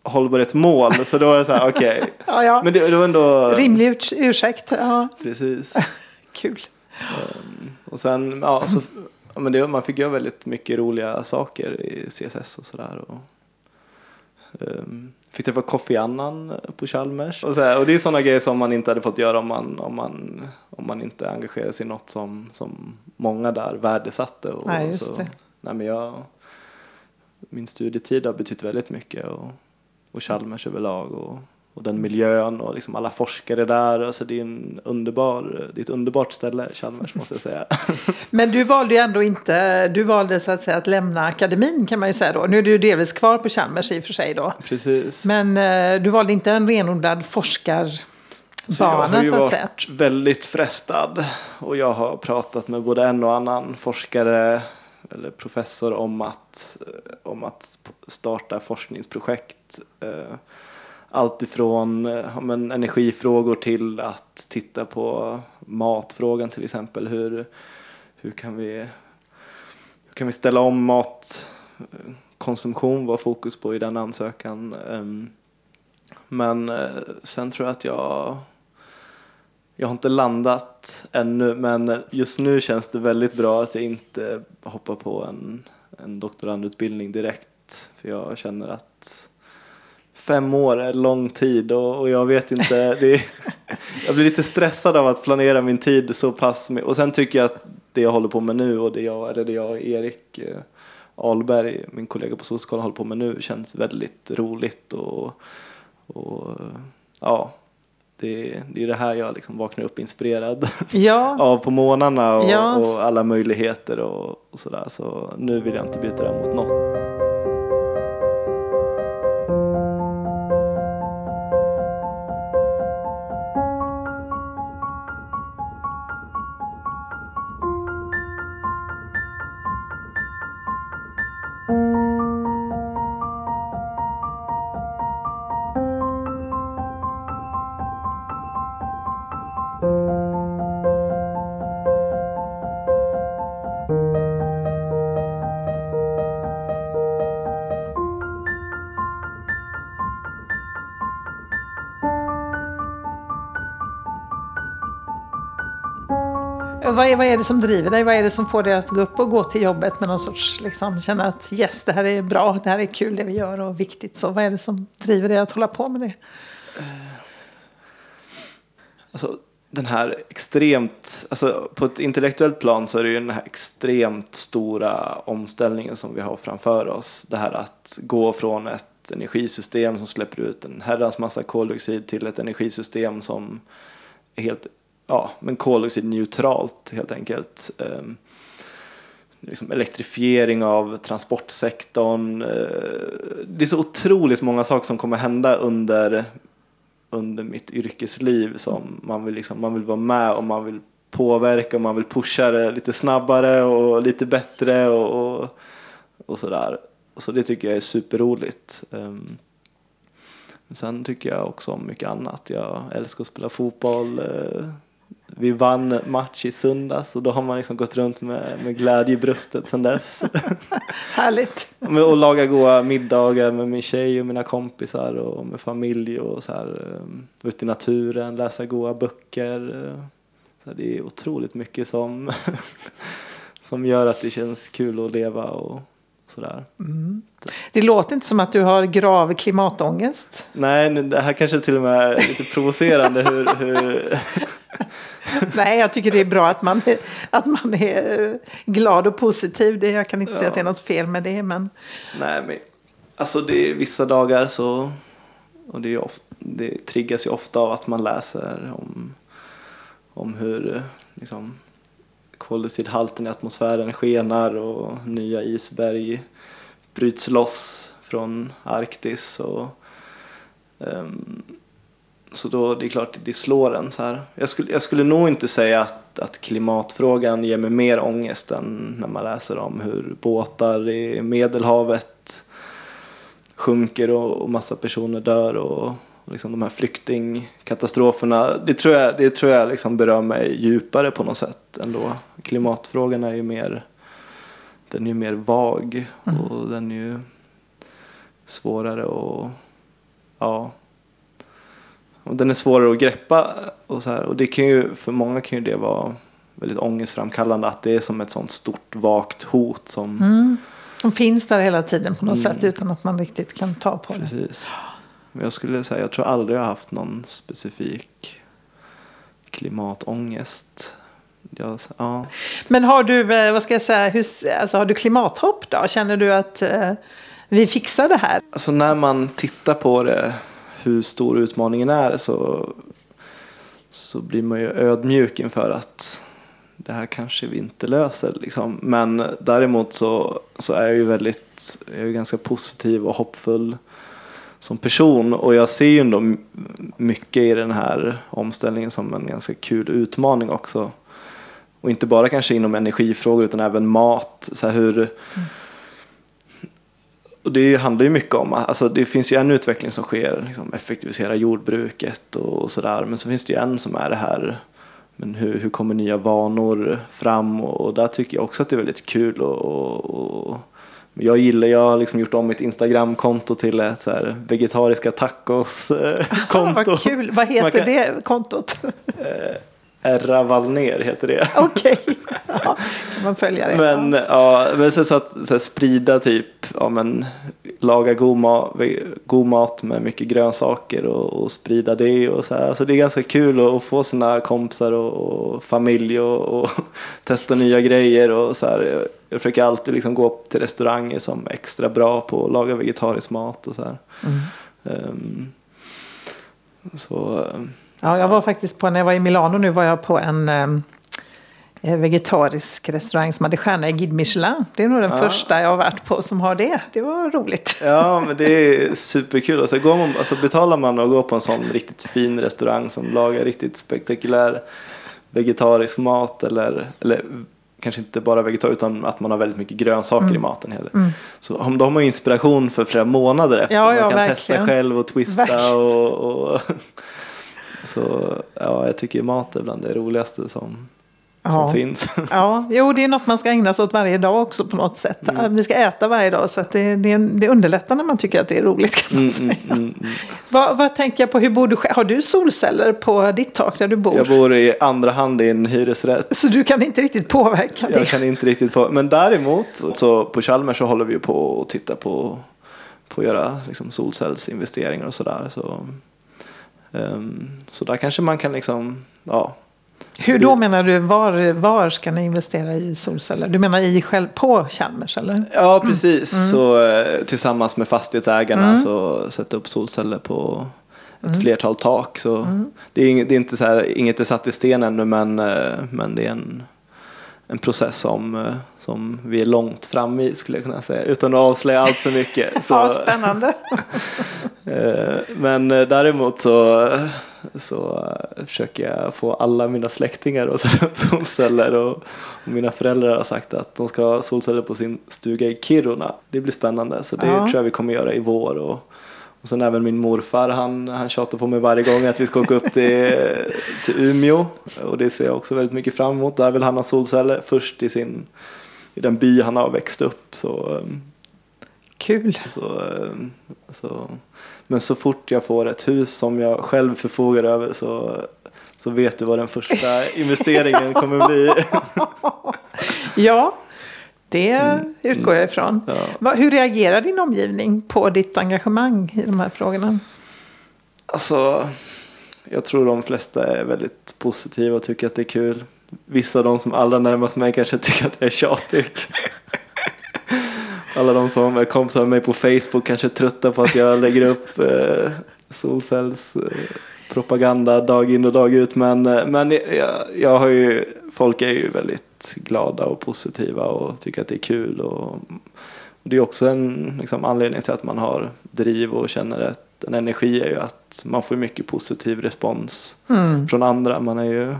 hållbarhetsmål. Så då var det så här, okej. (laughs) Ja, ja. Men det, det var ändå... Rimlig urs- ursäkt. Ja, Precis. (laughs) kul. Ehm, och sen, ja, så, ja men det, man fick göra väldigt mycket roliga saker i CSS och sådär. Um, fick träffa Kofi Annan på Chalmers. Och, så här, och det är sådana grejer som man inte hade fått göra om man, om man, om man inte engagerade sig i något som, som många där värdesatte. Och, Nej, just så, det. Nej, men jag, min studietid har betytt väldigt mycket och, och Chalmers överlag och, och den miljön och liksom alla forskare där. Alltså det, är en underbar, det är ett underbart ställe, Chalmers måste jag säga. (laughs) Men du valde ju ändå inte, du valde så att säga att lämna akademin kan man ju säga då. Nu är du delvis kvar på Chalmers i och för sig då. Precis. Men eh, du valde inte en renodlad forskarbana Så jag har ju varit väldigt frestad och jag har pratat med både en och annan forskare eller professor om att, eh, om att starta forskningsprojekt. Eh, alltifrån Allt ifrån ja, men energifrågor till att titta på matfrågan till exempel. Hur, hur, kan, vi, hur kan vi ställa om matkonsumtion var fokus på i den ansökan. Ehm, men sen tror jag att jag jag har inte landat ännu men just nu känns det väldigt bra att jag inte hoppar på en, en doktorandutbildning direkt. För jag känner att fem år är lång tid och, och jag vet inte. Det är, (laughs) jag blir lite stressad av att planera min tid så pass. Med, och sen tycker jag att det jag håller på med nu och det jag, eller det jag och Erik Alberg, Ahlberg, min kollega på Solskolan, håller på med nu känns väldigt roligt. och, och ja, det, det är det här jag liksom vaknar upp inspirerad (laughs) Ja, av på månaderna och, Ja. och alla möjligheter och, och sådär. Så nu vill jag inte byta det mot något. Är, vad är det som driver dig? Vad är det som får dig att gå upp och gå till jobbet med någon sorts, liksom, känna att yes, det här är bra, det här är kul det vi gör och viktigt. Så vad är det som driver dig att hålla på med det? Eh, alltså, den här extremt, alltså på ett intellektuellt plan så är det ju den här extremt stora omställningen som vi har framför oss. Det här att gå från ett energisystem som släpper ut en herrans massa koldioxid till ett energisystem som är helt, ja, men koldioxidneutralt helt enkelt. Ehm, liksom elektrifiering av transportsektorn. eh, Det är så otroligt många saker som kommer hända under under mitt yrkesliv som man vill, liksom, man vill vara med och man vill påverka och man vill pusha det lite snabbare och lite bättre och, och, och sådär. Så det tycker jag är superroligt. Um, sen tycker jag också om mycket annat. Jag älskar att spela fotboll. Uh, vi vann match i söndags och då har man liksom gått runt med, med glädje i bröstet sedan dess. (laughs) Härligt! Att laga goda middagar med min tjej och mina kompisar och med familj och så här. Vara ute i naturen, läsa goda böcker. Så det är otroligt mycket som, (laughs) som gör att det känns kul att leva och sådär. Det låter inte som att du har grav klimatångest. Nej, det här kanske till och med är lite provocerande hur, hur (laughs) Nej, jag tycker det är bra att man, är- att man är eh, glad och positiv. Det, jag kan inte säga Ja. att det är något fel med det, men Nej, men alltså det är vissa dagar så och det, är ofta, det triggas ju ofta av att man läser om, om hur liksom, koldioxidhalten i atmosfären skenar och nya isberg bryts loss från Arktis. Och, ehm, så då, det är klart, det slår en så här. Jag skulle, jag skulle nog inte säga att, att klimatfrågan ger mig mer ångest än när man läser om hur båtar i Medelhavet sjunker och, och massa personer dör och, och liksom de här flyktingkatastroferna. Det tror jag, det tror jag liksom berör mig djupare på något sätt ändå. Klimatfrågan är ju mer, den är ju mer vag och den är ju svårare och ja, och den är svårare att greppa och så här. Och det kan ju, för många kan ju det vara väldigt ångestframkallande att det är som ett sånt stort vagt hot som, De finns där hela tiden på något Mm. sätt utan att man riktigt kan ta på det. Precis. Men jag skulle säga, jag tror aldrig jag har haft någon specifik klimatångest. Jag, ja. Men har du, eh, vad ska jag säga, hur, alltså, har du klimathopp då? Känner du att eh, vi fixar det här? Alltså när man tittar på det, hur stor utmaningen är, så, så blir man ju ödmjuk inför att det här kanske vi inte löser. Liksom. Men däremot så, så är jag ju väldigt, jag är ganska positiv och hoppfull som person. Och jag ser ju ändå mycket i den här omställningen som en ganska kul utmaning också. Och inte bara kanske inom energifrågor utan även mat. Så här hur, mm och det handlar ju mycket om, alltså det finns ju en utveckling som sker, liksom effektivisera jordbruket och sådär. Men så finns det ju en som är det här, men hur, hur kommer nya vanor fram? Och, och där tycker jag också att det är väldigt kul. Och, och, och jag gillar, jag har liksom gjort om mitt Instagramkonto till ett så här vegetariska tacos-konto. Vad kul, vad heter kan- det kontot? Erra Wallner heter det. (laughs) Okej, ja, kan man följa det? Men, ja, men så, så att så här, sprida typ, ja men laga god, ma god mat med mycket grönsaker och, och sprida det och så här. Så det är ganska kul att, att få sina kompisar och, och familj och, och (laughs) testa nya grejer och så här. Jag, jag försöker alltid liksom gå till restauranger som är extra bra på att laga vegetarisk mat och så här. Ehm, så ehm, Ja, jag var faktiskt på, när jag var i Milano nu var jag på en eh, vegetarisk restaurang som hade stjärna i Guide Michelin. Det är nog den Ja. första jag har varit på som har det. Det var roligt. Ja, men det är superkul. Alltså, går man, alltså, betalar man och går på en sån riktigt fin restaurang som lagar riktigt spektakulär vegetarisk mat eller, eller kanske inte bara vegetariskt utan att man har väldigt mycket grönsaker Mm. i maten. Heller. Så om de har inspiration för flera månader efter. Ja, man ja, kan verkligen. testa själv och twista Verkligen. och, och så ja, jag tycker mat är bland det roligaste som, Ja. som finns. (laughs) Ja, jo, det är något man ska ägna sig åt varje dag också på något sätt. Mm. Vi ska äta varje dag så att det, det, det underlättar när man tycker att det är roligt kan man Mm, säga. mm, mm, mm. Vad, vad tänker jag på, hur bor du själv? Har du solceller på ditt tak där du bor? Jag bor i andra hand i en hyresrätt. Så du kan inte riktigt påverka det? Jag kan inte riktigt på. Men däremot så på Chalmers så håller vi ju på och tittar på, på att göra liksom solcellsinvesteringar och sådär. Så, så där kanske man kan liksom, ja. Hur då menar du? Var, var ska ni investera i solceller? Du menar i själv på Chalmers eller? Ja precis. Mm. Så eh, tillsammans med fastighetsägarna så sätta upp solceller på ett Mm. flertal tak. Så det, är det är inte så här, inget är satt i sten ännu men, eh, men det är en, en process som, eh, som vi är långt fram i skulle jag kunna säga. Utan att avslöja allt för mycket. (laughs) Så, Ja, spännande. (laughs) Eh, Men eh, däremot så, så eh, försöker jag få alla mina släktingar att (laughs) sätta upp solceller och, och mina föräldrar har sagt att de ska ha solceller på sin stuga i Kiruna. Det blir spännande så det Ja. tror jag vi kommer göra i vår. Och, och sen även min morfar han, han tjatar på mig varje gång att vi ska åka upp till, till Umeå och det ser jag också väldigt mycket fram emot. Där vill han ha solceller först i, sin, i den by han har växt upp. Så, eh, Kul. så, eh, så, men så fort jag får ett hus som jag själv förfogar över så, så vet du vad den första (laughs) investeringen kommer bli. (laughs) Ja, det utgår jag ifrån. Mm. Ja. Hur reagerar din omgivning på ditt engagemang i de här frågorna? Alltså, jag tror de flesta är väldigt positiva och tycker att det är kul. Vissa av de som allra närmast mig kanske tycker att jag är tjatig. Alla de som är kompisar med mig på Facebook kanske är trötta på att jag lägger upp eh, solcells eh, dag in och dag ut. Men, eh, men jag, jag har ju, folk är ju väldigt glada och positiva och tycker att det är kul. Och, och det är också en liksom, anledning till att man har driv och känner att en energi är ju att man får mycket positiv respons från andra. Man är ju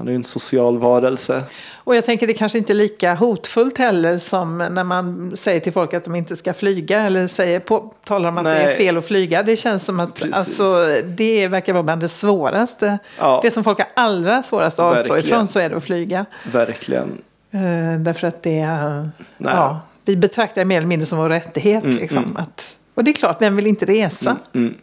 man är ju en social varelse. Och jag tänker det kanske inte är lika hotfullt heller som när man säger till folk att de inte ska flyga eller säger på, talar om att det är Nej. fel att flyga. Det känns som att Precis. alltså, det verkar vara bland det svåraste. Ja. Det som folk har allra svårast att avstå Verkligen. ifrån så är det att flyga. Verkligen. Eh, därför att det är, Nej. ja, vi betraktar det mer eller mindre som vår rättighet. Mm, liksom, mm. att, och det är klart, vem vill inte resa? Mm.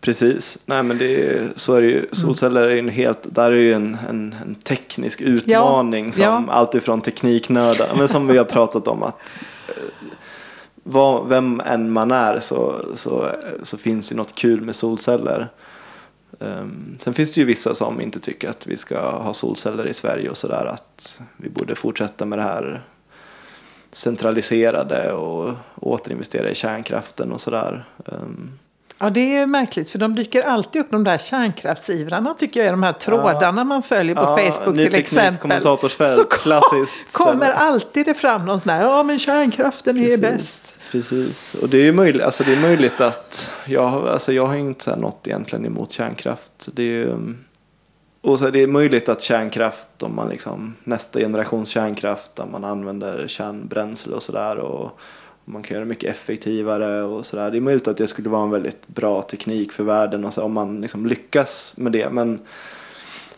Precis, nej men det är, så är det ju. Solceller är ju en helt, där är ju en, en, en teknisk utmaning Ja, som ja. alltifrån tekniknördar, (laughs) men som vi har pratat om att eh, vad, vem än man är så, så, så finns ju något kul med solceller. Ehm, sen finns det ju vissa som inte tycker att vi ska ha solceller i Sverige och sådär att vi borde fortsätta med det här centraliserade och återinvestera i kärnkraften och sådär. Ehm, Ja, det är märkligt för de dyker alltid upp de där kärnkraftsivrarna tycker jag i de här trådarna man följer på Ja, Facebook till exempel. Så kom, kommer alltid det fram någon sån här, ja men kärnkraften är Precis, bäst. Precis, och det är, möjligt, alltså det är möjligt att jag, alltså jag har inte något egentligen emot kärnkraft. Det är, och så är det möjligt att kärnkraft, om man liksom, nästa generations kärnkraft, där man använder kärnbränsle och sådär och man kan göra det mycket effektivare och sådär. Det är möjligt att det skulle vara en väldigt bra teknik för världen och så, om man liksom lyckas med det. Men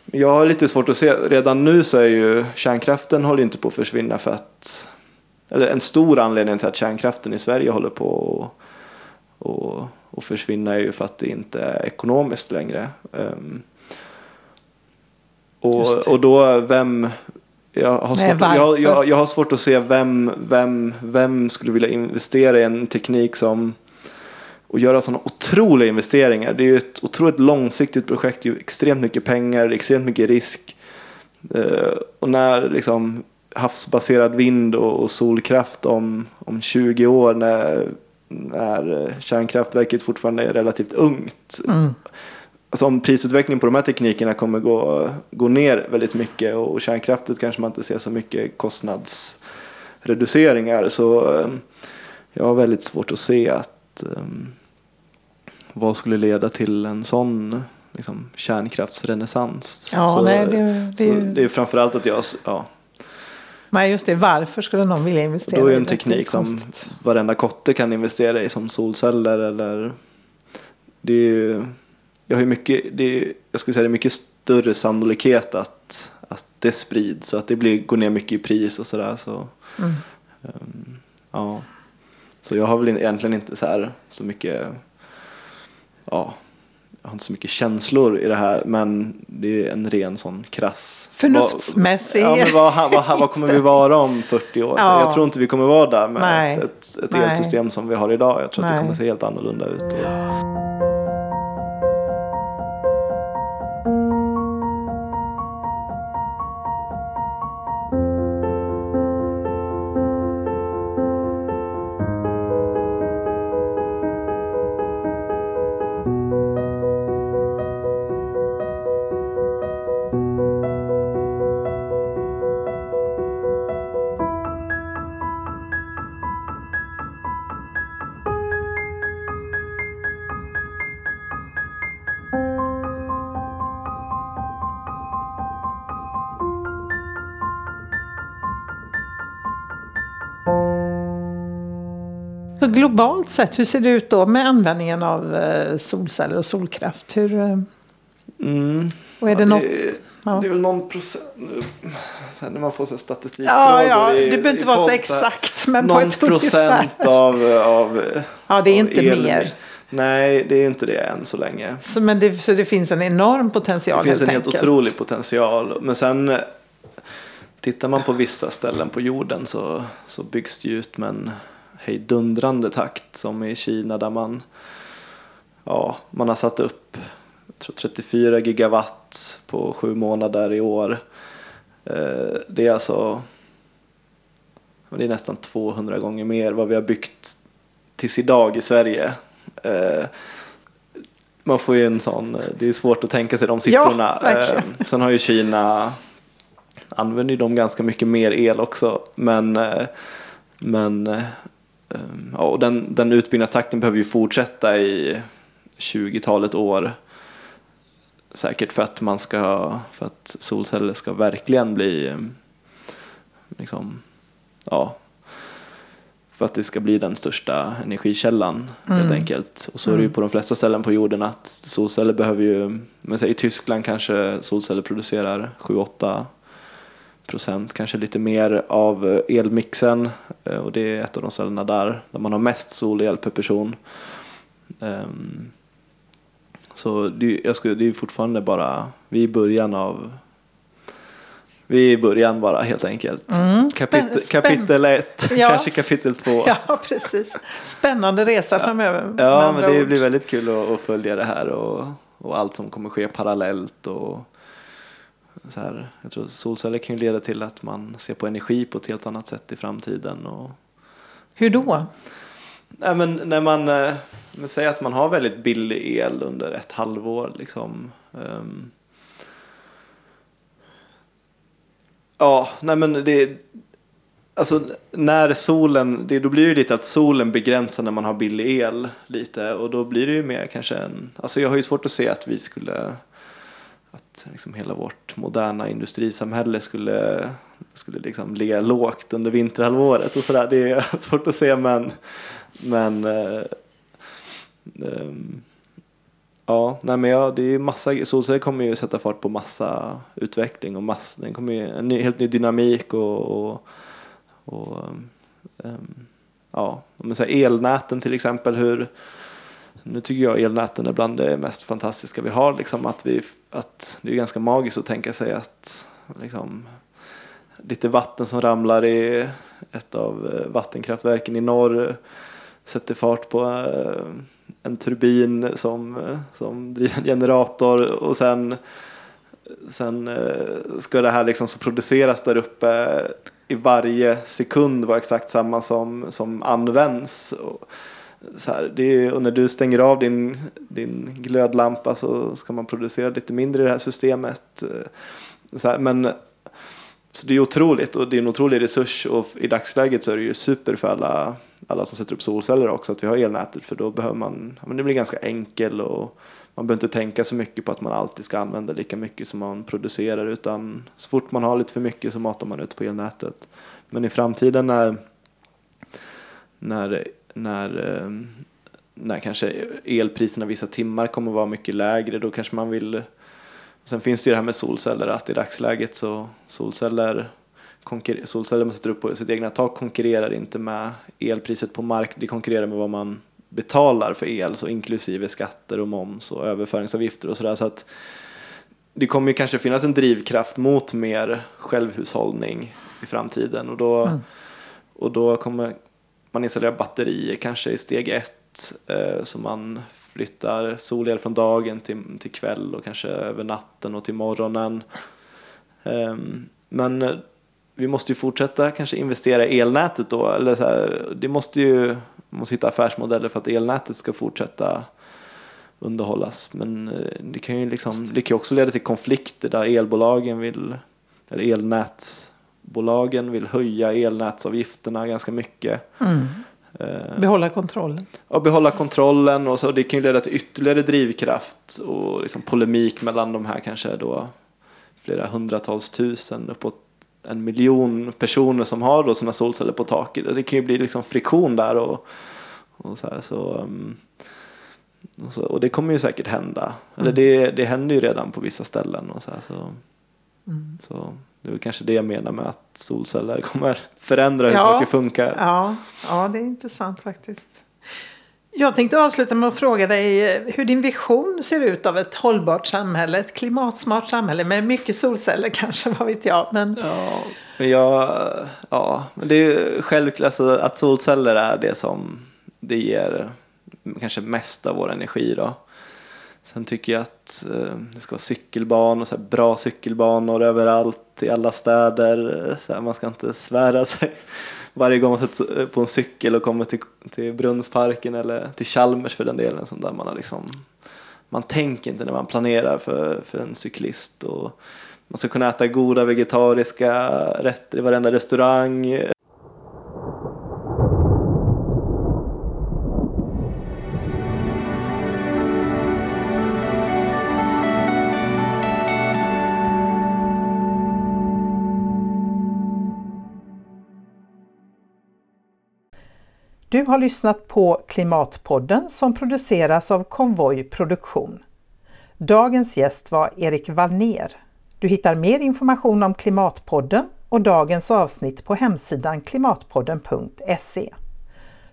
jag har lite svårt att se, redan nu så är ju kärnkraften håller inte på att försvinna för att eller en stor anledning till att kärnkraften i Sverige håller på att och, och försvinna är ju för att det inte är ekonomiskt längre. Just och, och då vem jag har, Nej, svårt, jag, varför? jag, jag har svårt att se vem, vem, vem skulle vilja investera i en teknik som och göra sådana otroliga investeringar. Det är ju ett otroligt långsiktigt projekt, det är ju extremt mycket pengar, extremt mycket risk. Eh, och när liksom havsbaserad vind och, solkraft om, om 20 år när, när kärnkraftverket fortfarande är relativt ungt. Mm. Alltså om prisutvecklingen på de här teknikerna kommer gå, gå ner väldigt mycket och kärnkraften kanske man inte ser så mycket kostnadsreduceringar så eh, jag har väldigt svårt att se att eh, vad skulle leda till en sån liksom, kärnkraftsrenässans. Ja, så, nej, det- det- så det är framförallt att jag, ja, Nej, just det. Varför skulle någon vilja investera då är i en det? Det är teknik som konstigt. varenda kotte kan investera i som solceller eller det är ju, jag har ju mycket, det är, jag skulle säga det är mycket större sannolikhet att, att det sprids så att det blir, går ner mycket i pris och sådär så Mm. ehm, ja så jag har väl egentligen inte så här så mycket ja jag har inte så mycket känslor i det här men det är en ren sån krass Förnuftsmässig Ja, men vad, vad, vad, vad kommer vi vara om 40 år? Ja. Jag tror inte vi kommer vara där med Nej. ett, ett, ett elsystem som vi har idag. Jag tror att Nej. det kommer se helt annorlunda ut. Och, globalt sett, hur ser det ut då med användningen av eh, solceller och solkraft? Hur, eh, mm, och är det ja, något? det, Ja. det är väl någon procent. När man får så statistik. Ja, ja, i, det behöver inte vara så exakt, men på Någon ungefär. procent av, av Ja, det är inte el- mer. Nej, det är inte det än så länge. Så, men det, så det finns en enorm potential Det finns en helt helt enkelt. otrolig potential. Men sen eh, tittar man på vissa ställen på jorden så, så byggs det ut med en hejdundrande takt. Som i Kina där man, ja, man har satt upp tror 34 gigawatt på sju månader i år. Eh, Det är alltså det är nästan 200 gånger mer vad vi har byggt tills idag i Sverige. Eh, Man får ju en sån, det är svårt att tänka sig de siffrorna. verkligen. Eh, (laughs) Sen har ju Kina, använder ju de ganska mycket mer el också. Men, men ja, och den, den utbyggnadstakten behöver ju fortsätta i 20-talet år. Säkert för att man ska, för att solceller ska verkligen bli liksom, ja, för att det ska bli den största energikällan helt enkelt. Och så är det ju på de flesta ställen på jorden att solceller behöver ju, men i Tyskland kanske solceller producerar 7-8 procent, kanske lite mer av eh, elmixen Eh, och det är ett av de ställena där, där man har mest solel per person. Ehm, Så det, jag skulle, det är fortfarande bara, vi är i början av vi är i början bara helt enkelt. Mm, kapitel, spänn- kapitel ett, (laughs) Ja, kanske kapitel två. (laughs) Ja, precis. Spännande resa framöver. med Ja, men det ord. blir väldigt kul att, att följa det här och, och allt som kommer ske parallellt. Och så här, jag tror solceller kan ju leda till att man ser på energi på ett helt annat sätt i framtiden. Och, Hur då? nej, men när man eh, men säger att man har väldigt billig el under ett halvår. Liksom, ehm, ja, nej men det Alltså när solen, det, då blir det ju lite att solen begränsar när man har billig el lite och då blir det ju mer kanske en, alltså jag har ju svårt att se att vi skulle, att liksom hela vårt moderna industrisamhälle skulle, skulle liksom ligga lågt under vinterhalvåret och sådär. Det är (laughs) svårt att se men, men eh, eh, Ja, nej men ja, det är massa, solceller kommer ju sätta fart på massa utveckling och massa, den kommer ju, en ny, helt ny dynamik och, och, och eh, ja, men så här, elnäten till exempel hur, nu tycker jag elnäten är bland det mest fantastiska vi har liksom att vi, att det är ganska magiskt att tänka sig att liksom lite vatten som ramlar i ett av eh, vattenkraftverken i norr sätter fart på eh, en turbin som, eh, som driver en generator och sen, sen ska det här liksom så produceras där uppe i varje sekund vara exakt samma som, som används. Och, så här, det är, och när du stänger av din, din glödlampa så ska man producera lite mindre i det här systemet. Eh, så här, men så det är otroligt och det är en otrolig resurs och i dagsläget så är det ju super för alla, alla som sätter upp solceller också att vi har elnätet för då behöver man, men det blir ganska enkel och man behöver inte tänka så mycket på att man alltid ska använda lika mycket som man producerar utan så fort man har lite för mycket så matar man ut på elnätet. Men i framtiden när, när, när, eh, när kanske elpriserna vissa timmar kommer vara mycket lägre då kanske man vill Sen finns det ju det här med solceller att i dagsläget så solceller solceller man sätter upp på sitt egna tak konkurrerar inte med elpriset på mark. Det konkurrerar med vad man betalar för el, så inklusive skatter och moms och överföringsavgifter och sådär. Så att det kommer ju kanske finnas en drivkraft mot mer självhushållning i framtiden och då, och då kommer man installera batterier kanske i steg ett eh, så man flyttar solel från dagen till, till kväll och kanske över natten och till morgonen. Ehm, men eh, vi måste ju fortsätta kanske investera i elnätet då. Eller så här, det måste ju man måste hitta affärsmodeller för att elnätet ska fortsätta underhållas. Men eh, det kan ju liksom, det kan också leda till konflikter där elbolagen vill, eller elnätsbolagen vill höja elnätsavgifterna ganska mycket. Eh, Behålla kontrollen. och behålla kontrollen och så det kan ju leda till ytterligare drivkraft och liksom polemik mellan de här kanske då flera hundratals tusen uppåt en miljon personer som har då sina solceller på taket. Det kan ju bli liksom friktion där och, och så här så um, och, så, och det kommer ju säkert hända. Eller det, det händer ju redan på vissa ställen och så här, så, så det är kanske det jag menar med att solceller kommer förändra hur Ja. saker funkar. Ja, ja, det är intressant faktiskt. Jag tänkte avsluta med att fråga dig hur din vision ser ut av ett hållbart samhälle, ett klimatsmart samhälle med mycket solceller (laughs) kanske, vad vet jag. Men Ja, men jag, ja, det är självklart alltså, att solceller är det som det ger kanske mest av vår energi då. Sen tycker jag att eh, det ska vara cykelbanor, så här bra cykelbanor överallt i alla städer. Eh, så här, man ska inte svära sig (laughs) varje gång man sätter eh, på en cykel och kommer till, till Brunnsparken eller till Chalmers för den delen. Sånt där man, har liksom, man tänker inte när man planerar för, för en cyklist. Och man ska kunna äta goda vegetariska rätter i varenda restaurang. Du har lyssnat på Klimatpodden som produceras av Konvoj Produktion. Dagens gäst var Erik Wallner. Du hittar mer information om Klimatpodden och dagens avsnitt på hemsidan klimatpodden.se.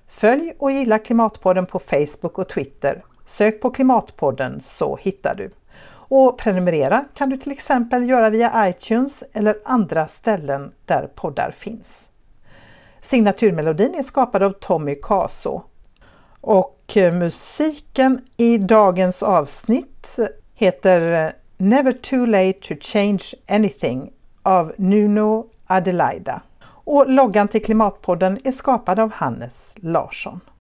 Följ och gilla Klimatpodden på Facebook och Twitter Sök på Klimatpodden så hittar du. Och prenumerera kan du till exempel göra via iTunes eller andra ställen där poddar finns. Signaturmelodin är skapad av Tommy Caso. Och eh, musiken i dagens avsnitt heter eh, Never too late to change anything av Nuno Adelaida. Och loggan till Klimatpodden är skapad av Hannes Larsson.